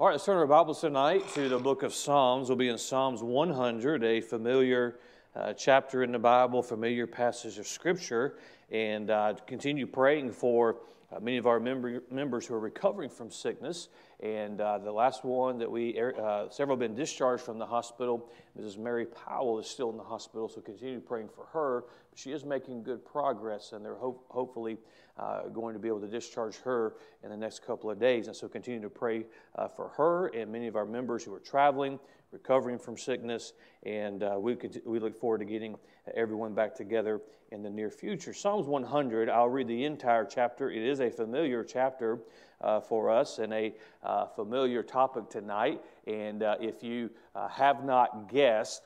All right, let's turn our Bibles tonight to the book of Psalms. We'll be in Psalms 100, a familiar uh, chapter in the Bible, familiar passage of Scripture, and uh, continue praying for uh, many of our member, members who are recovering from sickness. And uh, the last one that we, er, uh, several have been discharged from the hospital. Mrs. Mary Powell is still in the hospital, so continue praying for her. She is making good progress, and they're ho- hopefully uh, going to be able to discharge her in the next couple of days. And so continue to pray uh, for her and many of our members who are traveling, recovering from sickness, and uh, we, could, we look forward to getting everyone back together in the near future. Psalms 100, I'll read the entire chapter. It is a familiar chapter uh, for us and a uh, familiar topic tonight. And uh, if you uh, have not guessed,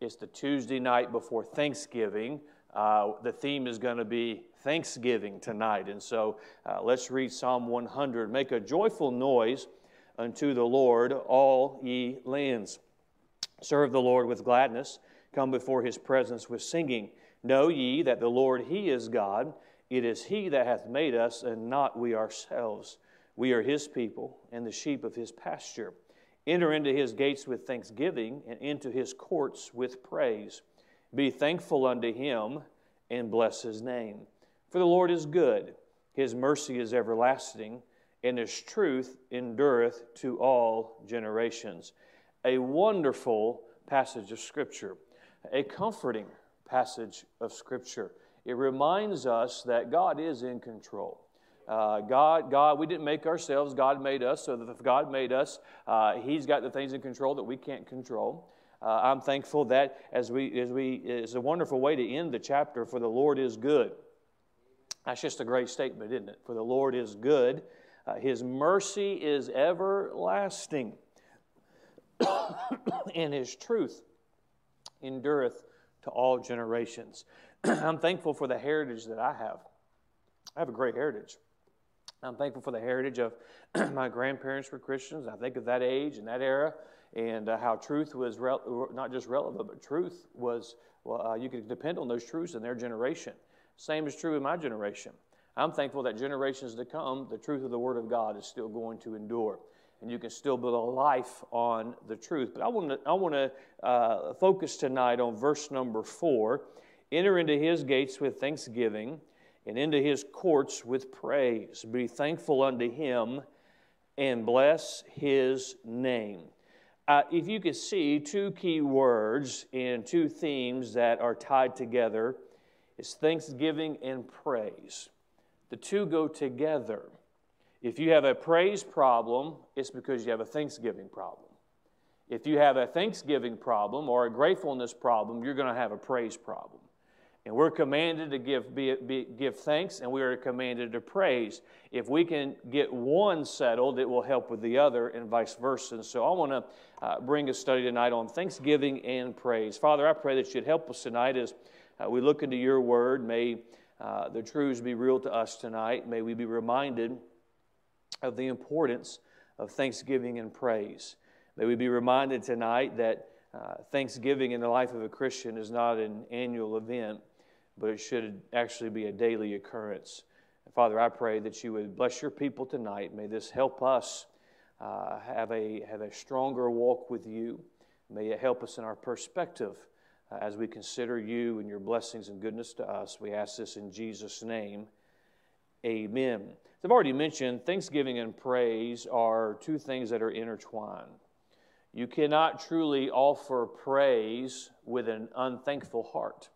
it's the Tuesday night before Thanksgiving. Uh, the theme is going to be Thanksgiving tonight. And so uh, let's read Psalm 100. Make a joyful noise unto the Lord, all ye lands. Serve the Lord with gladness. Come before his presence with singing. Know ye that the Lord, he is God. It is he that hath made us, and not we ourselves. We are his people and the sheep of his pasture. Enter into his gates with thanksgiving and into his courts with praise. Be thankful unto him and bless his name. For the Lord is good, his mercy is everlasting, and his truth endureth to all generations. A wonderful passage of Scripture, a comforting passage of Scripture. It reminds us that God is in control. Uh, God, God, we didn't make ourselves. God made us. So that if God made us, uh, He's got the things in control that we can't control. Uh, I'm thankful that as we, as we, it's a wonderful way to end the chapter. For the Lord is good. That's just a great statement, isn't it? For the Lord is good. Uh, his mercy is everlasting, and his truth endureth to all generations. I'm thankful for the heritage that I have. I have a great heritage. I'm thankful for the heritage of my grandparents were Christians. I think of that age and that era and uh, how truth was re- not just relevant, but truth was, well, uh, you could depend on those truths in their generation. Same is true in my generation. I'm thankful that generations to come, the truth of the Word of God is still going to endure. And you can still build a life on the truth. But I want to, I want to uh, focus tonight on verse number four. Enter into his gates with thanksgiving and into his courts with praise. Be thankful unto him and bless his name. Uh, if you could see two key words and two themes that are tied together, it's thanksgiving and praise. The two go together. If you have a praise problem, it's because you have a thanksgiving problem. If you have a thanksgiving problem or a gratefulness problem, you're going to have a praise problem. And we're commanded to give, be, be, give thanks and we are commanded to praise. If we can get one settled, it will help with the other and vice versa. And so I want to uh, bring a study tonight on thanksgiving and praise. Father, I pray that you'd help us tonight as uh, we look into your word. May uh, the truths be real to us tonight. May we be reminded of the importance of thanksgiving and praise. May we be reminded tonight that uh, thanksgiving in the life of a Christian is not an annual event but it should actually be a daily occurrence. Father, I pray that you would bless your people tonight. May this help us uh, have, a, have a stronger walk with you. May it help us in our perspective uh, as we consider you and your blessings and goodness to us. We ask this in Jesus' name. Amen. As I've already mentioned, thanksgiving and praise are two things that are intertwined. You cannot truly offer praise with an unthankful heart.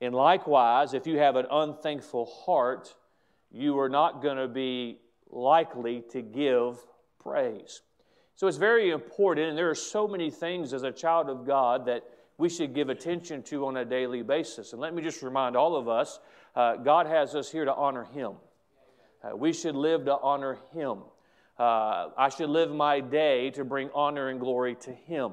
And likewise, if you have an unthankful heart, you are not going to be likely to give praise. So it's very important, and there are so many things as a child of God that we should give attention to on a daily basis. And let me just remind all of us uh, God has us here to honor Him. Uh, we should live to honor Him. Uh, I should live my day to bring honor and glory to Him.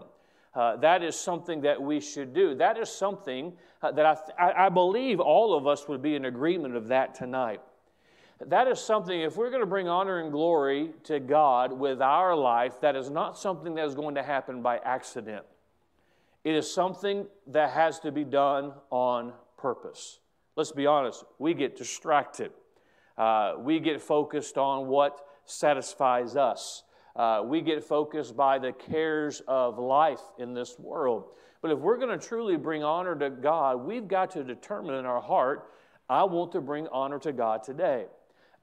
Uh, that is something that we should do. That is something uh, that I, th- I believe all of us would be in agreement of that tonight. That is something, if we're going to bring honor and glory to God with our life, that is not something that is going to happen by accident. It is something that has to be done on purpose. Let's be honest, we get distracted. Uh, we get focused on what satisfies us. Uh, we get focused by the cares of life in this world. But if we're going to truly bring honor to God, we've got to determine in our heart, I want to bring honor to God today.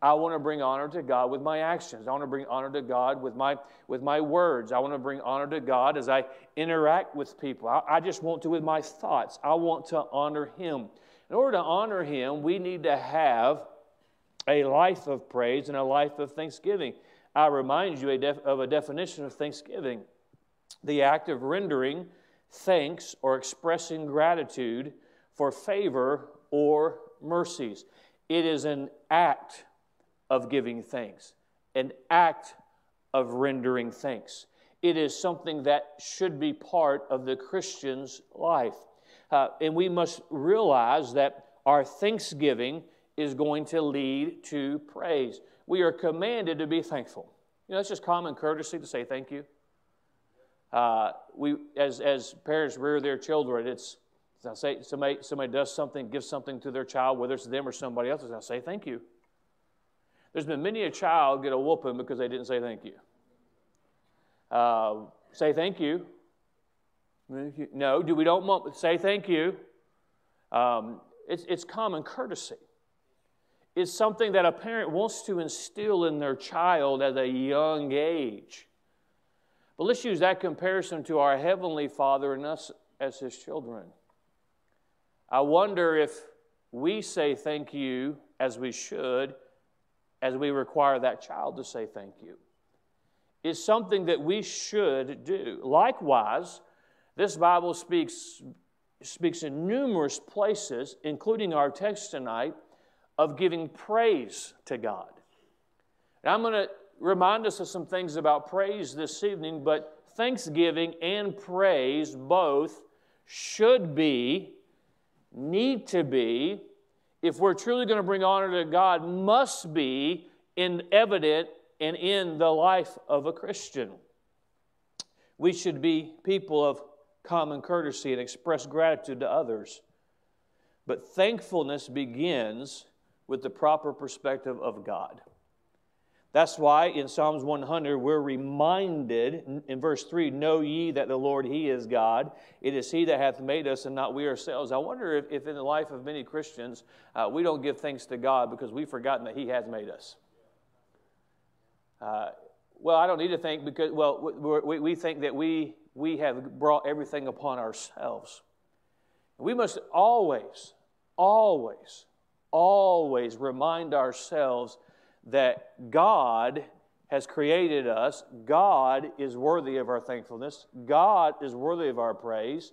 I want to bring honor to God with my actions. I want to bring honor to God with my, with my words. I want to bring honor to God as I interact with people. I, I just want to with my thoughts. I want to honor Him. In order to honor Him, we need to have a life of praise and a life of thanksgiving. I remind you of a definition of thanksgiving the act of rendering thanks or expressing gratitude for favor or mercies. It is an act of giving thanks, an act of rendering thanks. It is something that should be part of the Christian's life. Uh, and we must realize that our thanksgiving is going to lead to praise. We are commanded to be thankful. You know, it's just common courtesy to say thank you. Uh, we, as, as parents rear their children, it's I say somebody, somebody does something, gives something to their child, whether it's them or somebody else, I say thank you. There's been many a child get a whooping because they didn't say thank you. Uh, say thank you. No, do we don't say thank you? Um, it's, it's common courtesy. It's something that a parent wants to instill in their child at a young age. But let's use that comparison to our Heavenly Father and us as His children. I wonder if we say thank you as we should, as we require that child to say thank you. It's something that we should do. Likewise, this Bible speaks, speaks in numerous places, including our text tonight, of giving praise to God. And I'm going to remind us of some things about praise this evening, but thanksgiving and praise both should be, need to be, if we're truly going to bring honor to God, must be in evident and in the life of a Christian. We should be people of common courtesy and express gratitude to others. But thankfulness begins with the proper perspective of God. That's why in Psalms 100, we're reminded in verse 3 Know ye that the Lord, He is God. It is He that hath made us and not we ourselves. I wonder if, if in the life of many Christians, uh, we don't give thanks to God because we've forgotten that He has made us. Uh, well, I don't need to think because, well, we, we think that we, we have brought everything upon ourselves. We must always, always, always remind ourselves that God has created us. God is worthy of our thankfulness. God is worthy of our praise.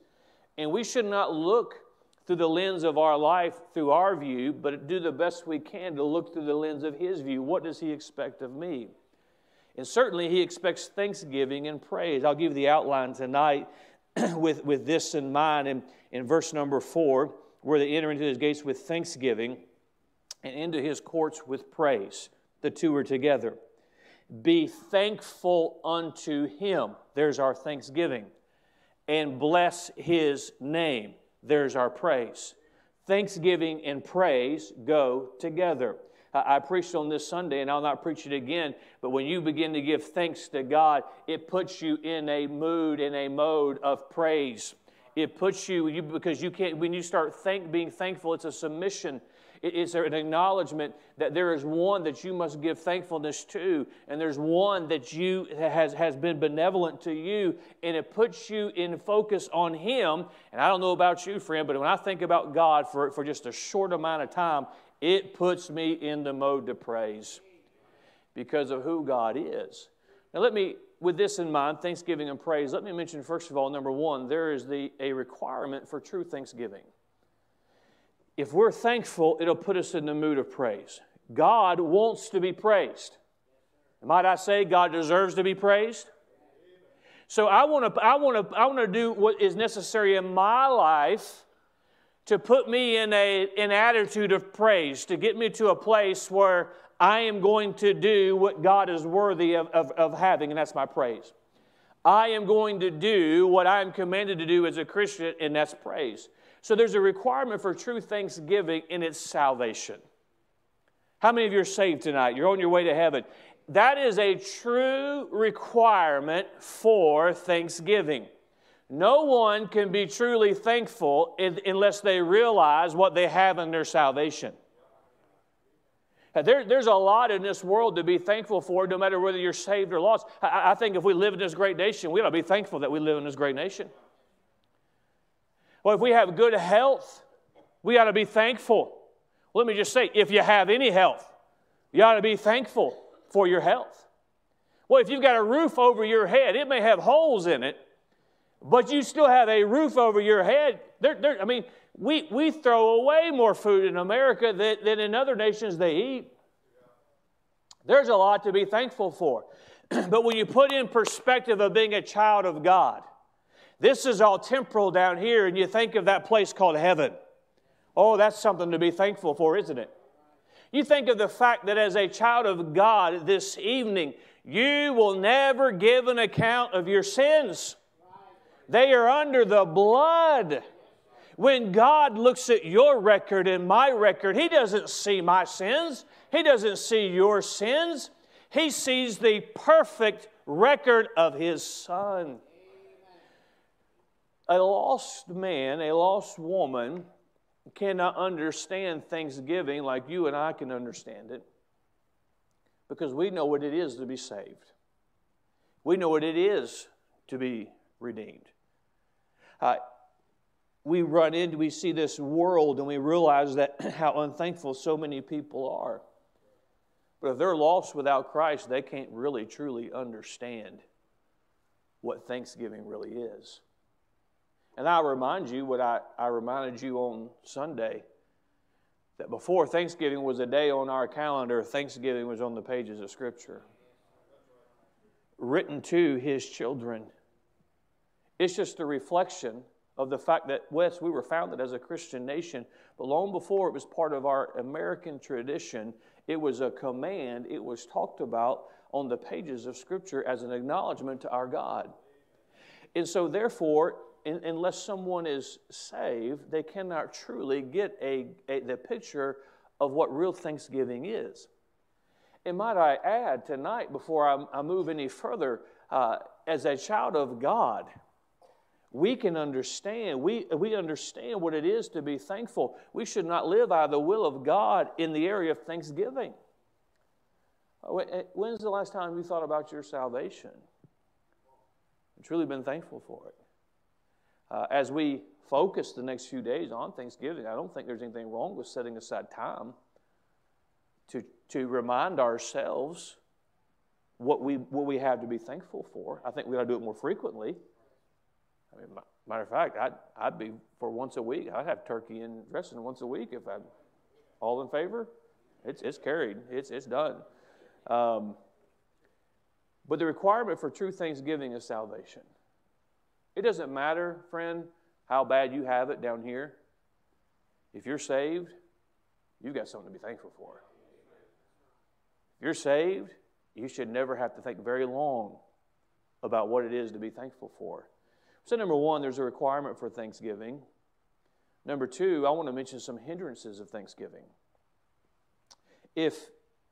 And we should not look through the lens of our life through our view, but do the best we can to look through the lens of His view. What does He expect of me? And certainly He expects thanksgiving and praise. I'll give the outline tonight with, with this in mind in, in verse number four, where they enter into His gates with thanksgiving and into His courts with praise the two are together. Be thankful unto him. There's our thanksgiving. And bless his name. There's our praise. Thanksgiving and praise go together. I preached on this Sunday, and I'll not preach it again. But when you begin to give thanks to God, it puts you in a mood, in a mode of praise. It puts you, you because you can't. When you start thank, being thankful, it's a submission it's an acknowledgement that there is one that you must give thankfulness to, and there's one that you has, has been benevolent to you, and it puts you in focus on Him. And I don't know about you, friend, but when I think about God for, for just a short amount of time, it puts me in the mode to praise because of who God is. Now, let me, with this in mind, thanksgiving and praise, let me mention, first of all, number one, there is the, a requirement for true thanksgiving if we're thankful, it'll put us in the mood of praise. God wants to be praised. Might I say, God deserves to be praised? So I want to, I want to, I want to do what is necessary in my life to put me in a, an attitude of praise, to get me to a place where I am going to do what God is worthy of, of, of having, and that's my praise. I am going to do what I am commanded to do as a Christian, and that's praise. So there's a requirement for true thanksgiving in its salvation. How many of you are saved tonight? You're on your way to heaven. that is a true requirement for thanksgiving. No one can be truly thankful unless they realize what they have in their salvation. There, there's a lot in this world to be thankful for, no matter whether you're saved or lost. I, I think if we live in this great nation, we ought to be thankful that we live in this great nation. Well, if we have good health, we ought to be thankful. Let me just say if you have any health, you ought to be thankful for your health. Well, if you've got a roof over your head, it may have holes in it, but you still have a roof over your head. There, there, I mean, we, we throw away more food in America than, than in other nations they eat. There's a lot to be thankful for. but when you put in perspective of being a child of God, this is all temporal down here, and you think of that place called heaven. Oh, that's something to be thankful for, isn't it? You think of the fact that as a child of God this evening, you will never give an account of your sins. They are under the blood. When God looks at your record and my record, He doesn't see my sins, He doesn't see your sins. He sees the perfect record of His Son. A lost man, a lost woman, cannot understand Thanksgiving like you and I can understand it because we know what it is to be saved. We know what it is to be redeemed. Uh, we run into, we see this world and we realize that how unthankful so many people are. But if they're lost without Christ, they can't really truly understand what Thanksgiving really is. And I remind you what I, I reminded you on Sunday that before Thanksgiving was a day on our calendar, Thanksgiving was on the pages of Scripture. Written to his children. It's just a reflection of the fact that, West, we were founded as a Christian nation, but long before it was part of our American tradition, it was a command, it was talked about on the pages of Scripture as an acknowledgement to our God. And so, therefore, in, unless someone is saved, they cannot truly get a, a, the picture of what real thanksgiving is. And might I add tonight, before I, I move any further, uh, as a child of God, we can understand. We, we understand what it is to be thankful. We should not live out of the will of God in the area of thanksgiving. Uh, eh, when's the last time you thought about your salvation? And truly been thankful for it. Uh, as we focus the next few days on Thanksgiving, I don't think there's anything wrong with setting aside time to, to remind ourselves what we, what we have to be thankful for. I think we ought to do it more frequently. I mean, matter of fact, I'd, I'd be for once a week. I'd have turkey and dressing once a week if I'm all in favor. It's, it's carried, it's, it's done. Um, but the requirement for true thanksgiving is salvation. It doesn't matter, friend, how bad you have it down here. If you're saved, you've got something to be thankful for. If you're saved, you should never have to think very long about what it is to be thankful for. So, number one, there's a requirement for thanksgiving. Number two, I want to mention some hindrances of thanksgiving. If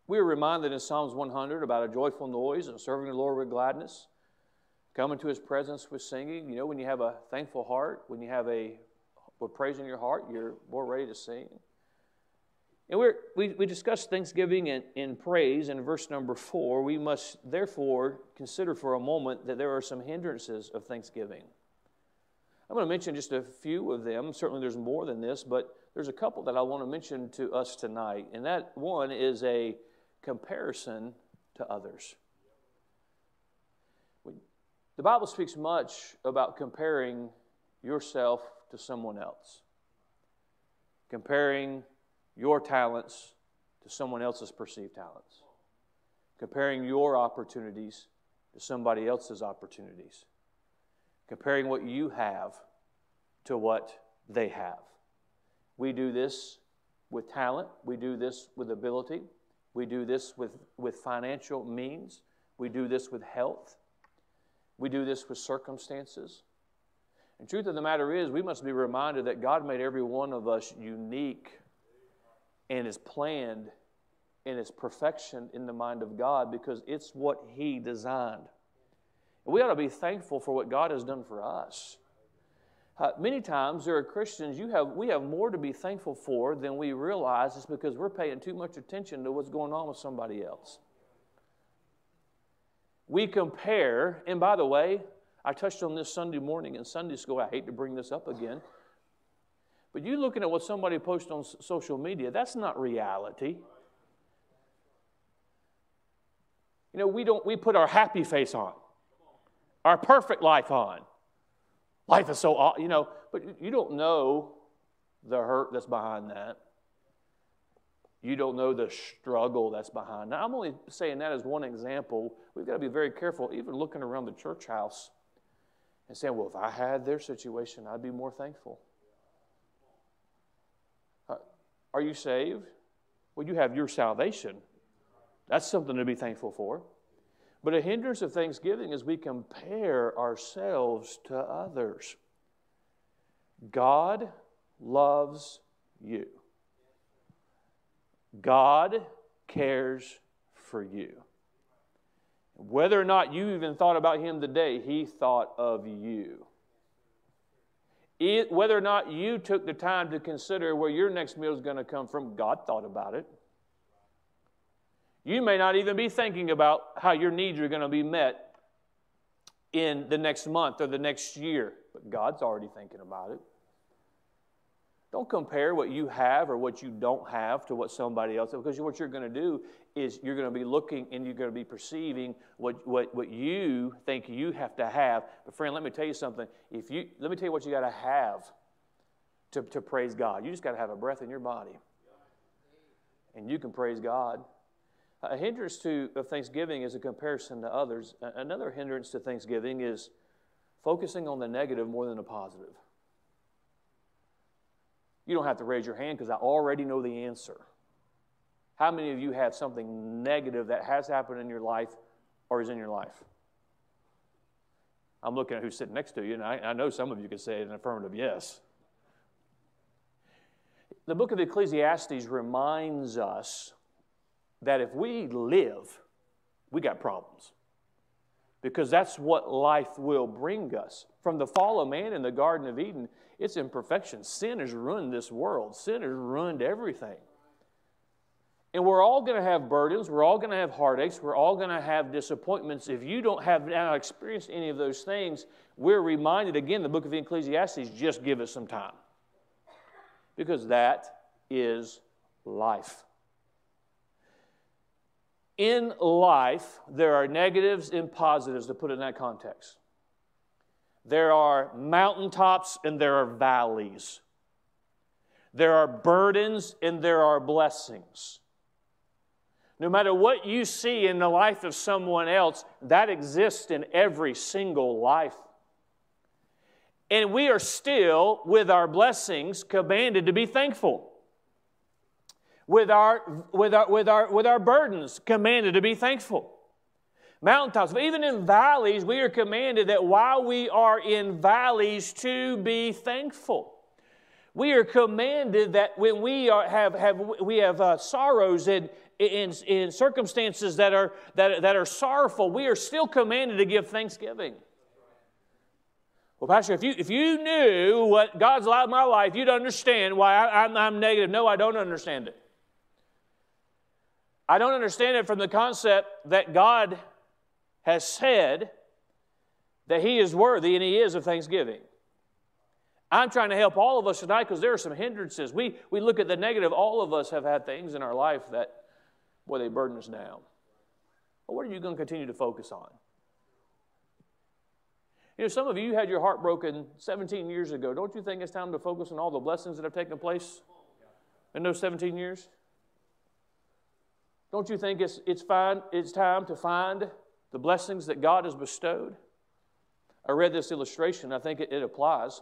we are reminded in Psalms 100 about a joyful noise and serving the Lord with gladness, Come into his presence with singing. You know, when you have a thankful heart, when you have a with praise in your heart, you're more ready to sing. And we're, we, we discussed thanksgiving and, in praise in verse number four. We must therefore consider for a moment that there are some hindrances of thanksgiving. I'm going to mention just a few of them. Certainly there's more than this, but there's a couple that I want to mention to us tonight. And that one is a comparison to others. The Bible speaks much about comparing yourself to someone else, comparing your talents to someone else's perceived talents, comparing your opportunities to somebody else's opportunities, comparing what you have to what they have. We do this with talent, we do this with ability, we do this with, with financial means, we do this with health. We do this with circumstances. And truth of the matter is, we must be reminded that God made every one of us unique and is planned in its perfection in the mind of God because it's what He designed. We ought to be thankful for what God has done for us. Uh, many times there are Christians you have we have more to be thankful for than we realize. It's because we're paying too much attention to what's going on with somebody else. We compare, and by the way, I touched on this Sunday morning in Sunday school. I hate to bring this up again. But you looking at what somebody posts on social media, that's not reality. You know, we don't we put our happy face on, our perfect life on. Life is so, you know, but you don't know the hurt that's behind that. You don't know the struggle that's behind that. I'm only saying that as one example. We've got to be very careful, even looking around the church house and saying, well, if I had their situation, I'd be more thankful. Uh, are you saved? Well, you have your salvation. That's something to be thankful for. But a hindrance of thanksgiving is we compare ourselves to others. God loves you. God cares for you. Whether or not you even thought about him today, he thought of you. It, whether or not you took the time to consider where your next meal is going to come from, God thought about it. You may not even be thinking about how your needs are going to be met in the next month or the next year, but God's already thinking about it. Don't compare what you have or what you don't have to what somebody else because what you're going to do is you're going to be looking and you're going to be perceiving what, what, what you think you have to have. But friend, let me tell you something. If you let me tell you what you got to have to, to praise God. You just got to have a breath in your body. And you can praise God. A hindrance to of thanksgiving is a comparison to others. Another hindrance to thanksgiving is focusing on the negative more than the positive. You don't have to raise your hand because I already know the answer. How many of you have something negative that has happened in your life or is in your life? I'm looking at who's sitting next to you, and I, I know some of you could say an affirmative yes. The book of Ecclesiastes reminds us that if we live, we got problems. Because that's what life will bring us. From the fall of man in the Garden of Eden, it's imperfection. Sin has ruined this world, sin has ruined everything. And we're all going to have burdens. We're all going to have heartaches. We're all going to have disappointments. If you don't have not experienced any of those things, we're reminded again, the book of Ecclesiastes, just give us some time. Because that is life. In life, there are negatives and positives to put in that context. There are mountaintops and there are valleys. There are burdens and there are blessings. No matter what you see in the life of someone else, that exists in every single life. And we are still, with our blessings, commanded to be thankful with our, with our, with our, with our burdens, commanded to be thankful. Mountaintops, but even in valleys, we are commanded that while we are in valleys, to be thankful. We are commanded that when we are, have, have, we have uh, sorrows and in, in circumstances that are, that, that are sorrowful, we are still commanded to give thanksgiving. Well, Pastor, if you, if you knew what God's allowed in my life, you'd understand why I, I'm, I'm negative. No, I don't understand it. I don't understand it from the concept that God has said that He is worthy and He is of thanksgiving. I'm trying to help all of us tonight because there are some hindrances. We, we look at the negative. All of us have had things in our life that, boy, they burden us down. But what are you going to continue to focus on? You know, some of you had your heart broken 17 years ago. Don't you think it's time to focus on all the blessings that have taken place in those 17 years? Don't you think it's, it's, fine, it's time to find the blessings that God has bestowed? I read this illustration. I think it, it applies.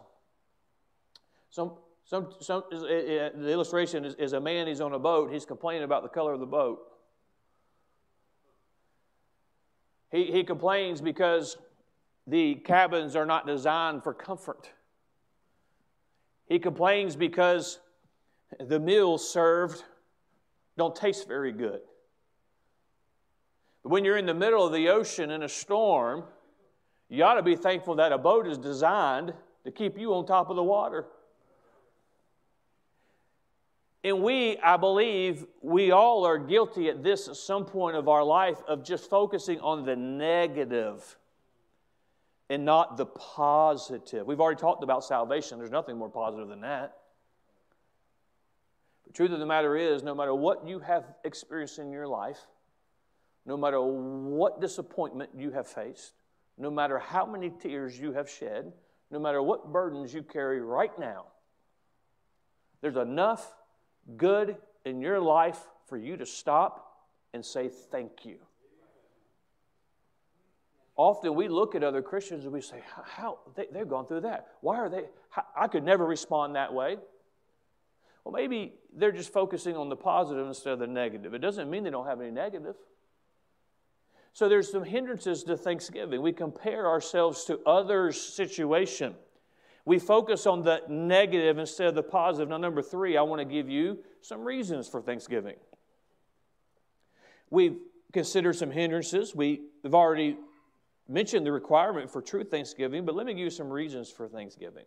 Some, some, some, the illustration is, is a man, he's on a boat, he's complaining about the color of the boat. He, he complains because the cabins are not designed for comfort. He complains because the meals served don't taste very good. When you're in the middle of the ocean in a storm, you ought to be thankful that a boat is designed to keep you on top of the water. And we, I believe, we all are guilty at this at some point of our life of just focusing on the negative and not the positive. We've already talked about salvation. There's nothing more positive than that. The truth of the matter is, no matter what you have experienced in your life, no matter what disappointment you have faced, no matter how many tears you have shed, no matter what burdens you carry right now, there's enough good in your life for you to stop and say thank you. Often we look at other Christians and we say, How? They, have gone through that. Why are they? I could never respond that way. Well, maybe they're just focusing on the positive instead of the negative. It doesn't mean they don't have any negative. So there's some hindrances to Thanksgiving. We compare ourselves to others' situation. We focus on the negative instead of the positive. Now, number three, I want to give you some reasons for Thanksgiving. We've considered some hindrances. We have already mentioned the requirement for true Thanksgiving, but let me give you some reasons for Thanksgiving.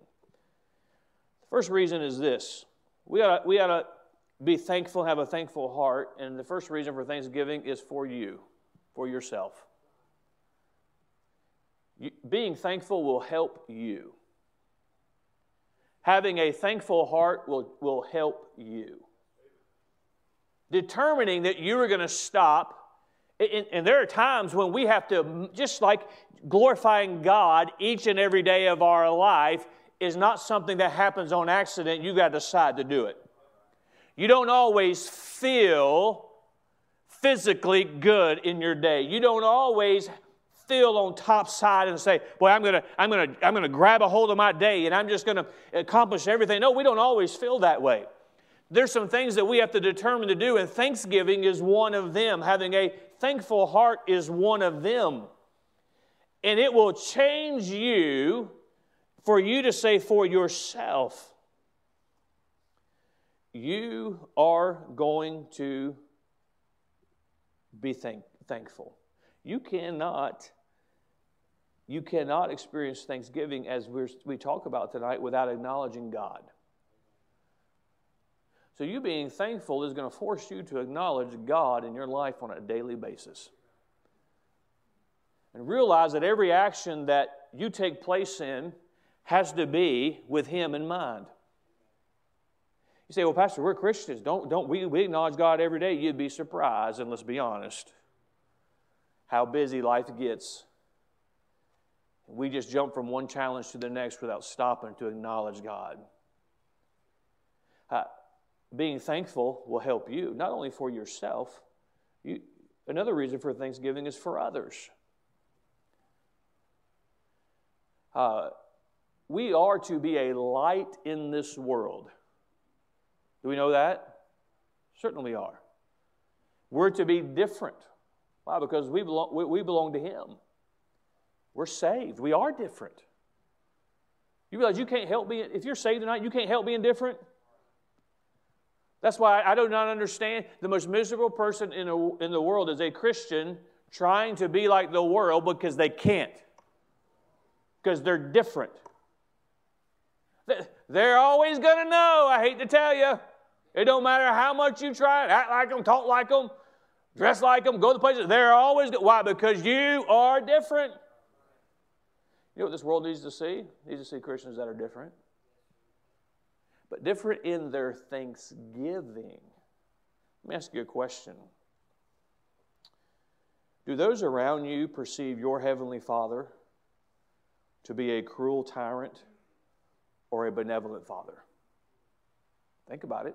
The first reason is this we ought, we to be thankful, have a thankful heart, and the first reason for Thanksgiving is for you, for yourself. Being thankful will help you. Having a thankful heart will, will help you. Determining that you are going to stop, and, and there are times when we have to, just like glorifying God each and every day of our life, is not something that happens on accident. You got to decide to do it. You don't always feel physically good in your day. You don't always feel on top side and say, "Boy, I'm gonna, I'm gonna, I'm gonna grab a hold of my day and I'm just gonna accomplish everything." No, we don't always feel that way. There's some things that we have to determine to do, and Thanksgiving is one of them. Having a thankful heart is one of them, and it will change you for you to say for yourself. You are going to be thank- thankful. You cannot you cannot experience Thanksgiving as we we talk about tonight without acknowledging God. So, you being thankful is going to force you to acknowledge God in your life on a daily basis. And realize that every action that you take place in has to be with Him in mind. You say, well, Pastor, we're Christians. Don't, don't we, we acknowledge God every day? You'd be surprised, and let's be honest, how busy life gets we just jump from one challenge to the next without stopping to acknowledge God. Uh, being thankful will help you, not only for yourself, you, another reason for Thanksgiving is for others. Uh, we are to be a light in this world. Do we know that? Certainly we are. We're to be different. Why? Because we belong, we, we belong to Him. We're saved. We are different. You realize you can't help being, if you're saved tonight, you can't help being different? That's why I do not understand the most miserable person in, a, in the world is a Christian trying to be like the world because they can't, because they're different. They're always going to know, I hate to tell you. It don't matter how much you try, act like them, talk like them, dress like them, go to places. They're always, good. why? Because you are different. You know what this world needs to see? It needs to see Christians that are different. But different in their thanksgiving. Let me ask you a question. Do those around you perceive your Heavenly Father to be a cruel tyrant or a benevolent Father? Think about it.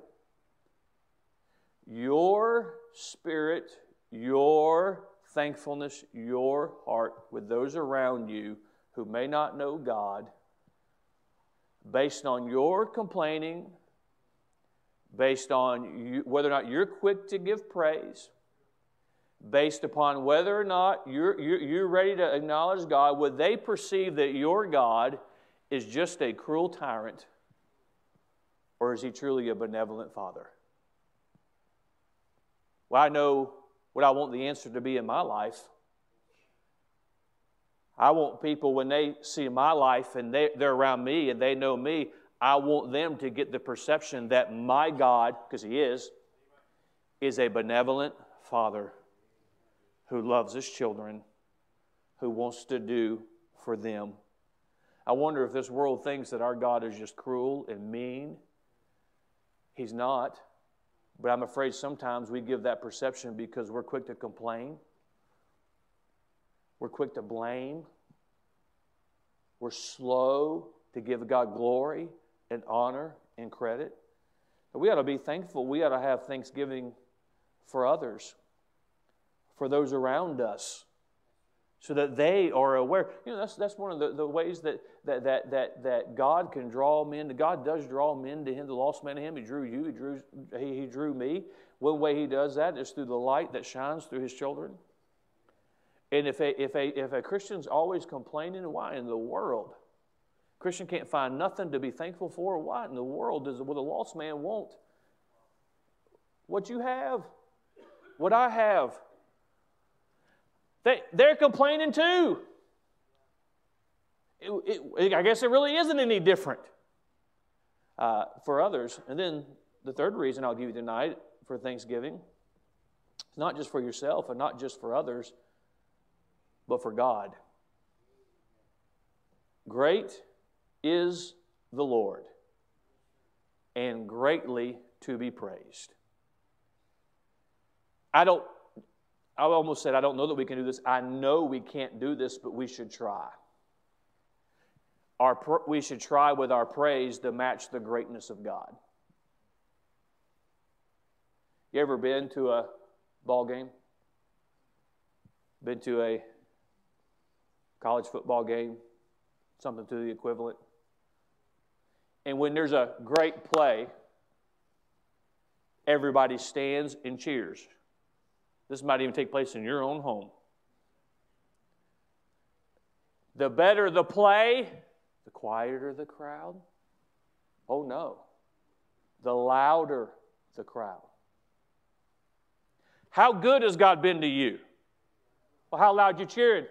Your spirit, your thankfulness, your heart with those around you who may not know God, based on your complaining, based on you, whether or not you're quick to give praise, based upon whether or not you're, you're, you're ready to acknowledge God, would they perceive that your God is just a cruel tyrant, or is he truly a benevolent father? Well, I know what I want the answer to be in my life. I want people, when they see my life and they, they're around me and they know me, I want them to get the perception that my God, because He is, is a benevolent Father who loves His children, who wants to do for them. I wonder if this world thinks that our God is just cruel and mean. He's not. But I'm afraid sometimes we give that perception because we're quick to complain, we're quick to blame, we're slow to give God glory and honor and credit. We ought to be thankful. We ought to have thanksgiving for others, for those around us, so that they are aware. You know, that's, that's one of the, the ways that, that, that, that, that God can draw men. God does draw men to Him, the lost man to Him. He drew you, He drew, he, he drew me. One way He does that is through the light that shines through His children. And if a, if a, if a Christian's always complaining, why in the world? Christian can't find nothing to be thankful for. Why in the world does what a lost man want? What you have, what I have. They, they're complaining too. It, it, I guess it really isn't any different uh, for others. And then the third reason I'll give you tonight for Thanksgiving it's not just for yourself and not just for others, but for God. Great is the Lord, and greatly to be praised. I don't, I almost said, I don't know that we can do this. I know we can't do this, but we should try. Our, we should try with our praise to match the greatness of God. You ever been to a ball game? Been to a college football game? Something to the equivalent? And when there's a great play, everybody stands and cheers. This might even take place in your own home. The better the play, the quieter the crowd? Oh no. The louder the crowd. How good has God been to you? Well, how loud you cheered?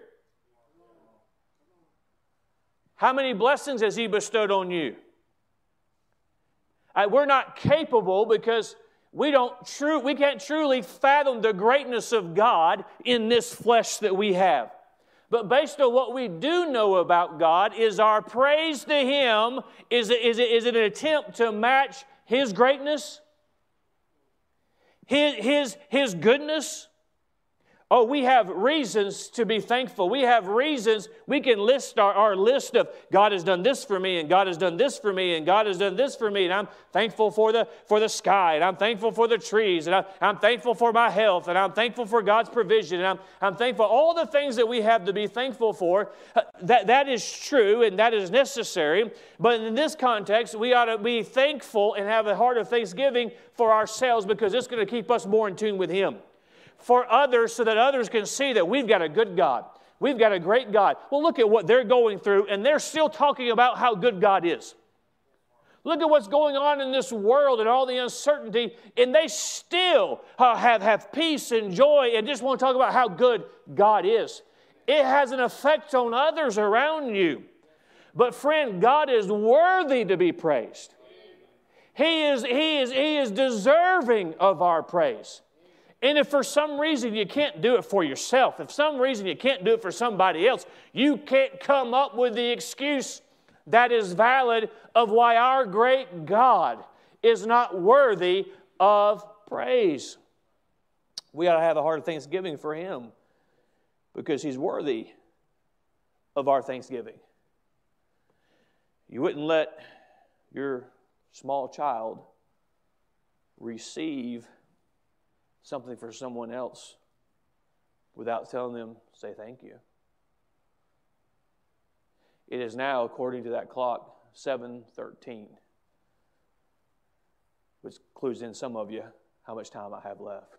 How many blessings has He bestowed on you? Uh, we're not capable because we don't true we can't truly fathom the greatness of God in this flesh that we have. But based on what we do know about God, is our praise to Him, is it, is it, is it an attempt to match His greatness? His, his, his goodness? Oh, we have reasons to be thankful. We have reasons. We can list our, our list of God has done this for me, and God has done this for me, and God has done this for me, and I'm thankful for the, for the sky, and I'm thankful for the trees, and I, I'm thankful for my health, and I'm thankful for God's provision, and I'm, I'm thankful all the things that we have to be thankful for. Uh, that, that is true, and that is necessary. But in this context, we ought to be thankful and have a heart of thanksgiving for ourselves because it's going to keep us more in tune with Him for others so that others can see that we've got a good God. We've got a great God. Well, look at what they're going through, and they're still talking about how good God is. Look at what's going on in this world and all the uncertainty, and they still have, have peace and joy and just want to talk about how good God is. It has an effect on others around you. But, friend, God is worthy to be praised. He is, he is, he is deserving of our praise. And if for some reason you can't do it for yourself, if some reason you can't do it for somebody else, you can't come up with the excuse that is valid of why our great God is not worthy of praise. We ought to have a heart of thanksgiving for Him because He's worthy of our thanksgiving. You wouldn't let your small child receive something for someone else without telling them, say thank you. It is now, according to that clock, 713, which clues in some of you how much time I have left.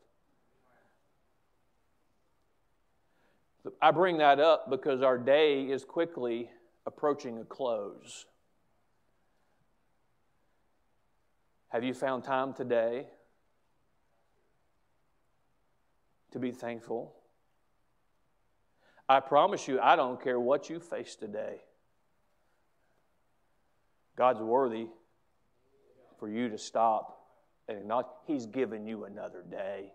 I bring that up because our day is quickly approaching a close. Have you found time today to be thankful. I promise you, I don't care what you face today. God's worthy for you to stop and acknowledge He's given you another day.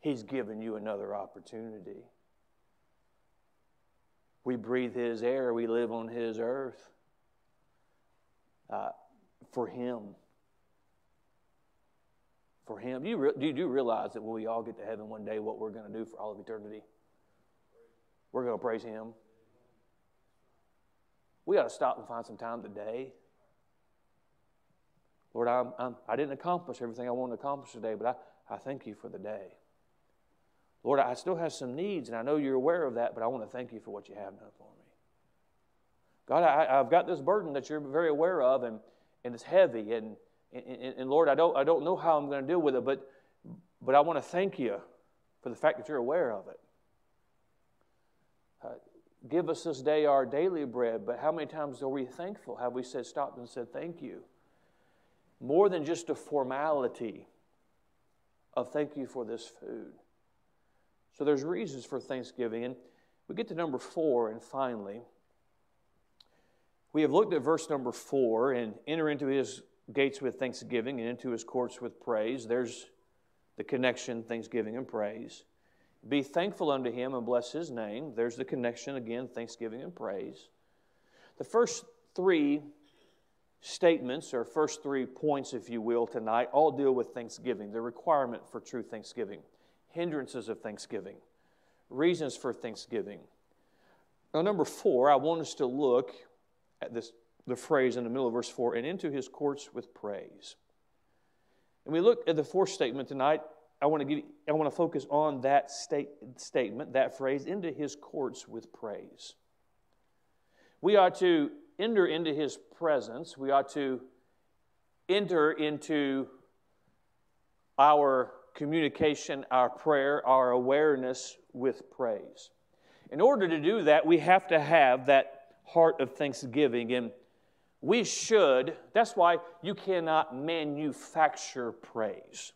He's given you another opportunity. We breathe His air, we live on His earth uh, for Him. For Him. Do you, re- do you realize that when we all get to heaven one day, what we're going to do for all of eternity? We're going to praise Him. We got to stop and find some time today. Lord, I'm, I'm, I did not accomplish everything I wanted to accomplish today, but I, I thank you for the day. Lord, I still have some needs, and I know you're aware of that, but I want to thank you for what you have done for me. God, I, have got this burden that you're very aware of, and, and it's heavy. And, and, and Lord, I don't, I don't know how I'm going to deal with it, but, but I want to thank you for the fact that you're aware of it. Uh, give us this day our daily bread, but how many times are we thankful? Have we said, stopped and said, thank you? More than just a formality of thank you for this food. So there's reasons for thanksgiving. And we get to number four, and finally, we have looked at verse number four and enter into his gates with thanksgiving and into his courts with praise. There's the connection, thanksgiving and praise. Be thankful unto him and bless his name. There's the connection again, thanksgiving and praise. The first three statements, or first three points, if you will, tonight, all deal with thanksgiving, the requirement for true thanksgiving, hindrances of thanksgiving, reasons for thanksgiving. Now, number four, I want us to look at this, the phrase in the middle of verse 4 and into his courts with praise. And we look at the fourth statement tonight. I want to, give, I want to focus on that state, statement, that phrase, into his courts with praise. We ought to enter into his presence. We ought to enter into our communication, our prayer, our awareness with praise. In order to do that, we have to have that heart of thanksgiving. And we should, that's why you cannot manufacture praise.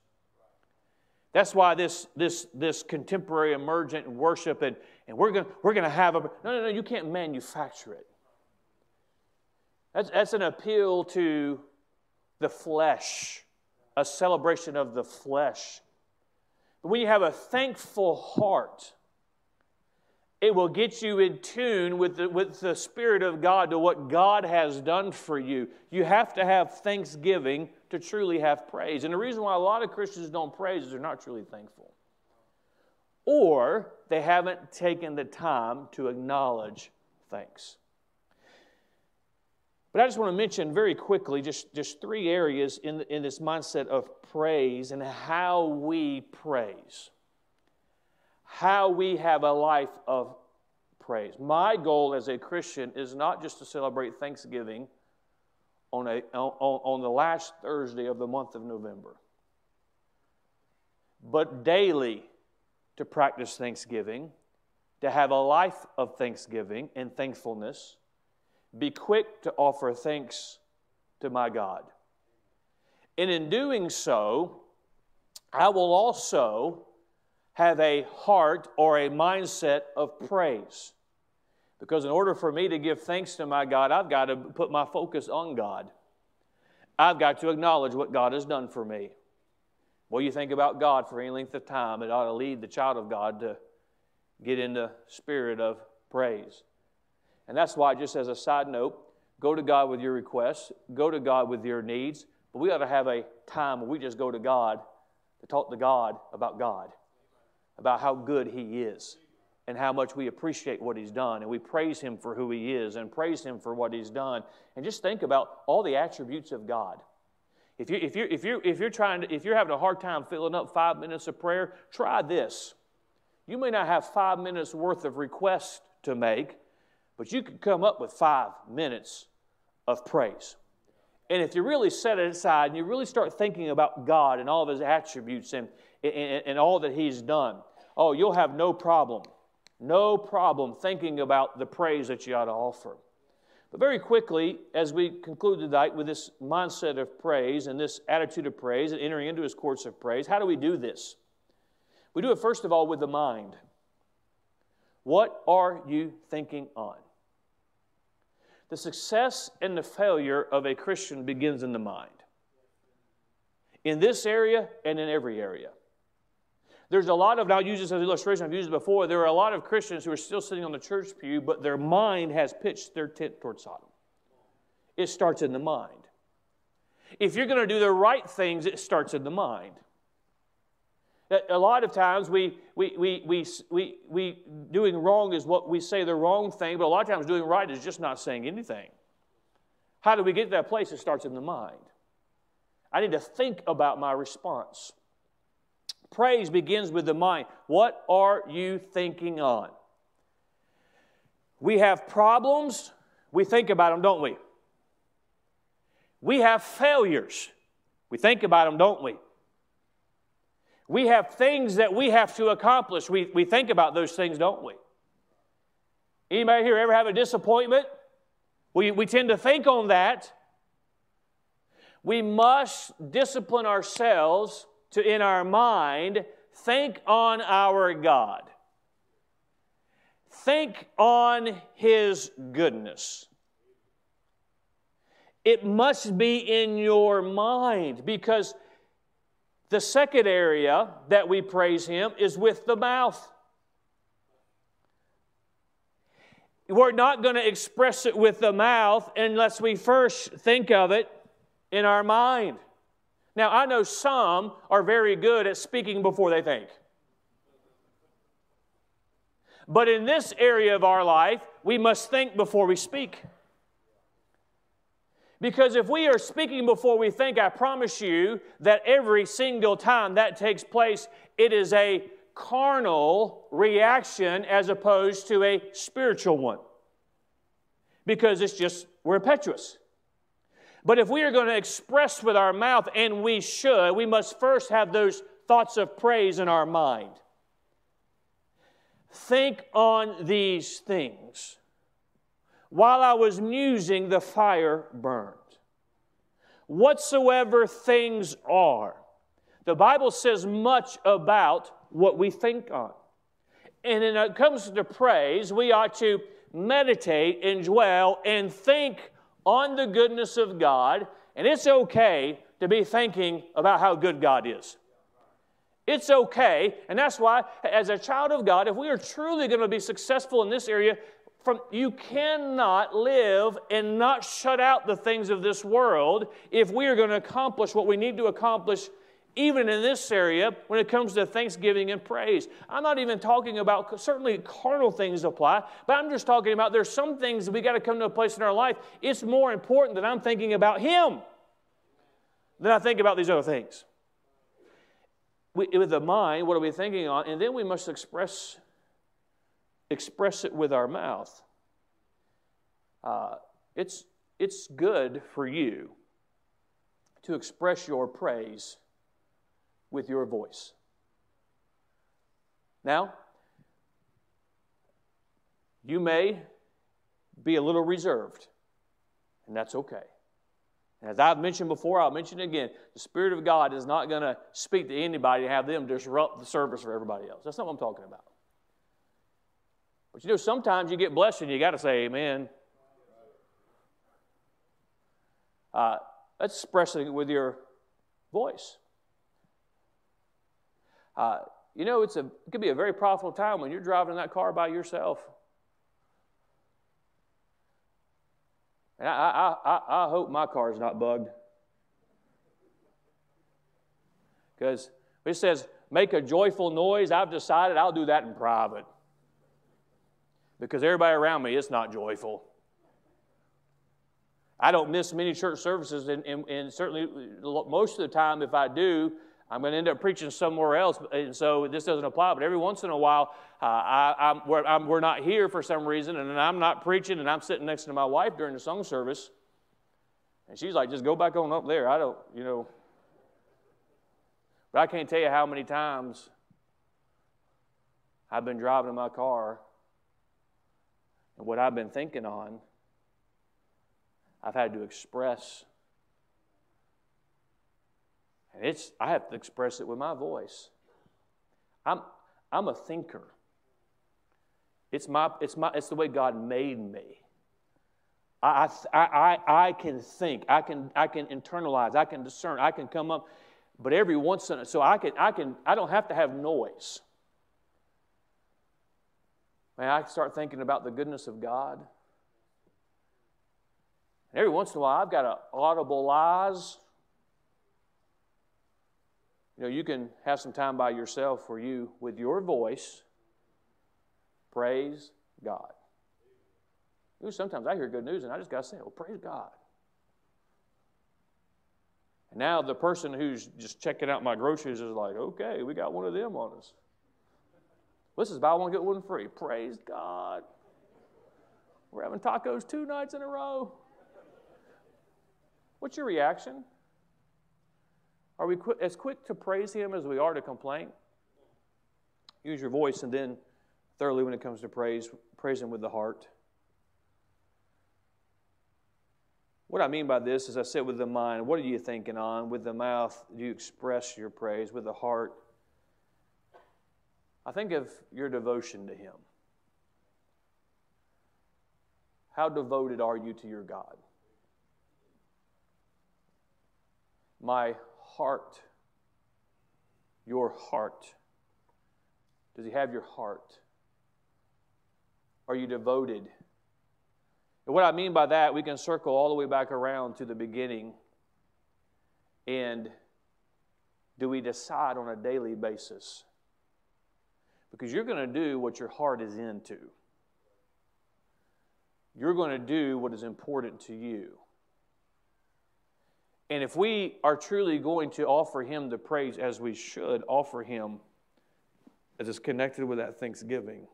That's why this, this, this contemporary emergent worship, and, and we're going we're gonna have a. No, no, no, you can't manufacture it. That's, that's an appeal to the flesh, a celebration of the flesh. But when you have a thankful heart, it will get you in tune with the, with the Spirit of God to what God has done for you. You have to have thanksgiving to truly have praise. And the reason why a lot of Christians don't praise is they're not truly thankful. Or they haven't taken the time to acknowledge thanks. But I just want to mention very quickly just, just three areas in, in this mindset of praise and how we praise how we have a life of praise. My goal as a Christian is not just to celebrate Thanksgiving on, a, on, on the last Thursday of the month of November, but daily to practice Thanksgiving, to have a life of thanksgiving and thankfulness, be quick to offer thanks to my God. And in doing so, I will also have a heart or a mindset of praise. Because in order for me to give thanks to my God, I've got to put my focus on God. I've got to acknowledge what God has done for me. Well, you think about God for any length of time, it ought to lead the child of God to get in the spirit of praise. And that's why, just as a side note, go to God with your requests, go to God with your needs, but we ought to have a time where we just go to God to talk to God about God about how good He is and how much we appreciate what He's done. And we praise Him for who He is and praise Him for what He's done. And just think about all the attributes of God. If, you, if, you're, if, you're, if, you're trying to, if you're having a hard time filling up five minutes of prayer, try this. You may not have five minutes worth of requests to make, but you could come up with five minutes of praise. And if you really set it aside and you really start thinking about God and all of His attributes and, and, and all that He's done, oh, you'll have no problem, no problem thinking about the praise that you ought to offer. But very quickly, as we conclude tonight with this mindset of praise and this attitude of praise and entering into his courts of praise, how do we do this? We do it, first of all, with the mind. What are you thinking on? The success and the failure of a Christian begins in the mind. In this area and in every area. There's a lot of, and I'll use this as an illustration, I've used it before. There are a lot of Christians who are still sitting on the church pew, but their mind has pitched their tent toward Sodom. It starts in the mind. If you're going to do the right things, it starts in the mind. A lot of times we, we, we, we, we, we doing wrong is what we say the wrong thing, but a lot of times doing right is just not saying anything. How do we get to that place? It starts in the mind. I need to think about my response. Praise begins with the mind. What are you thinking on? We have problems, we think about them, don't we? We have failures, we think about them, don't we? We have things that we have to accomplish. We, we think about those things, don't we? Anybody here ever have a disappointment? We, we tend to think on that. We must discipline ourselves to, in our mind, think on our God. Think on His goodness. It must be in your mind because the second area that we praise Him is with the mouth. We're not going to express it with the mouth unless we first think of it in our mind. Now, I know some are very good at speaking before they think. But in this area of our life, we must think before we speak. Because if we are speaking before we think, I promise you that every single time that takes place, it is a carnal reaction as opposed to a spiritual one. Because it's just, we're impetuous. But if we are going to express with our mouth, and we should, we must first have those thoughts of praise in our mind. Think on these things. While I was musing, the fire burned. Whatsoever things are. The Bible says much about what we think on. And when it comes to praise, we ought to meditate and dwell and think on the goodness of God, and it's okay to be thinking about how good God is. It's okay, and that's why, as a child of God, if we are truly going to be successful in this area, from, you cannot live and not shut out the things of this world if we are going to accomplish what we need to accomplish even in this area when it comes to thanksgiving and praise. I'm not even talking about, certainly carnal things apply, but I'm just talking about there's some things we got to come to a place in our life. It's more important that I'm thinking about Him than I think about these other things. We, with the mind, what are we thinking on? And then we must express, express it with our mouth. Uh, it's, it's good for you to express your praise with your voice. Now, you may be a little reserved, and that's okay. As I've mentioned before, I'll mention it again. The Spirit of God is not going to speak to anybody and have them disrupt the service for everybody else. That's not what I'm talking about. But you know, sometimes you get blessed and you got to say amen. Uh, that's expressing it with your voice. Uh, you know, it's a, it could be a very profitable time when you're driving that car by yourself. And I, I, I, I hope my car is not bugged. Because it says, make a joyful noise. I've decided I'll do that in private. Because everybody around me is not joyful. I don't miss many church services, and, and, and certainly most of the time, if I do, I'm going to end up preaching somewhere else, and so this doesn't apply. But every once in a while, uh, I, am we're, I'm, we're not here for some reason, and I'm not preaching, and I'm sitting next to my wife during the song service, and she's like, "Just go back on up there." I don't, you know. But I can't tell you how many times I've been driving in my car, and what I've been thinking on, I've had to express and it's, I have to express it with my voice. I'm, I'm a thinker. It's, my, it's, my, it's the way God made me. I, I, I, I can think, I can, I can internalize, I can discern, I can come up, but every once in a so I can, I can, I don't have to have noise. May I start thinking about the goodness of God. And every once in a while, I've got an audible lies. You know, you can have some time by yourself where you, with your voice, praise God. Ooh, sometimes I hear good news and I just got to say, well, praise God. And now the person who's just checking out my groceries is like, okay, we got one of them on us. This is buy one, get one free. Praise God. We're having tacos two nights in a row. What's your reaction? Are we qu- as quick to praise Him as we are to complain? Use your voice, and then, thirdly, when it comes to praise, praise Him with the heart. What I mean by this is I said with the mind, what are you thinking on? With the mouth, do you express your praise? With the heart, I think of your devotion to Him. How devoted are you to your God? My heart, your heart. Does He have your heart? Are you devoted? And what I mean by that, we can circle all the way back around to the beginning. And do we decide on a daily basis? Because you're going to do what your heart is into. You're going to do what is important to you. And if we are truly going to offer Him the praise as we should offer Him, as it's connected with that thanksgiving,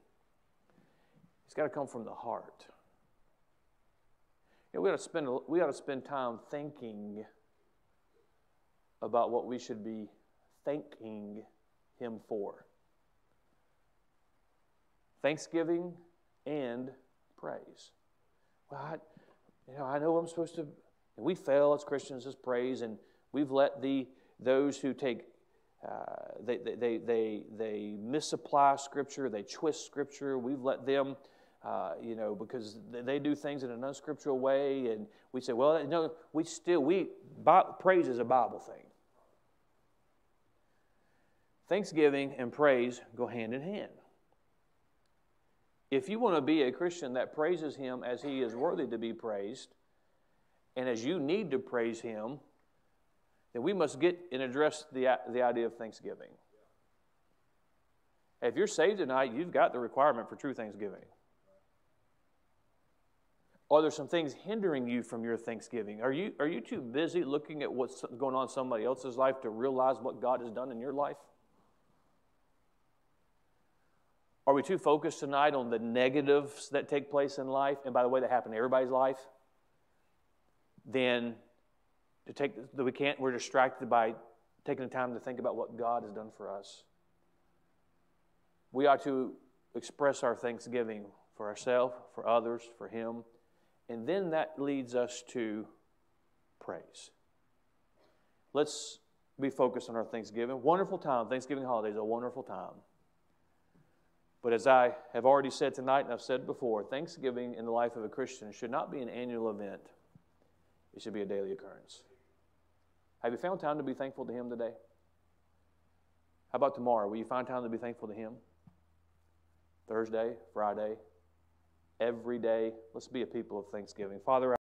it's got to come from the heart. You know, we got to spend we got to spend time thinking about what we should be thanking Him for. Thanksgiving and praise. Well, I, you know, I know I'm supposed to. And we fail as Christians as praise, and we've let the those who take uh, they, they, they, they misapply Scripture, they twist Scripture. We've let them uh, you know, because they do things in an unscriptural way, and we say, well, no, we still we praise is a Bible thing. Thanksgiving and praise go hand in hand. If you want to be a Christian that praises Him as He is worthy to be praised, and as you need to praise Him, then we must get and address the, the idea of thanksgiving. If you're saved tonight, you've got the requirement for true thanksgiving. Are there some things hindering you from your thanksgiving? Are you, are you too busy looking at what's going on in somebody else's life to realize what God has done in your life? Are we too focused tonight on the negatives that take place in life, and by the way, that happen in everybody's life? Then to take that we can't, we're distracted by taking the time to think about what God has done for us. We ought to express our thanksgiving for ourselves, for others, for Him and then that leads us to praise. Let's be focused on our Thanksgiving. Wonderful time. Thanksgiving holiday is a wonderful time. But as I have already said tonight and I've said before, Thanksgiving in the life of a Christian should not be an annual event, it should be a daily occurrence. Have you found time to be thankful to Him today? How about tomorrow? Will you find time to be thankful to Him? Thursday, Friday, every day. Let's be a people of thanksgiving. Father,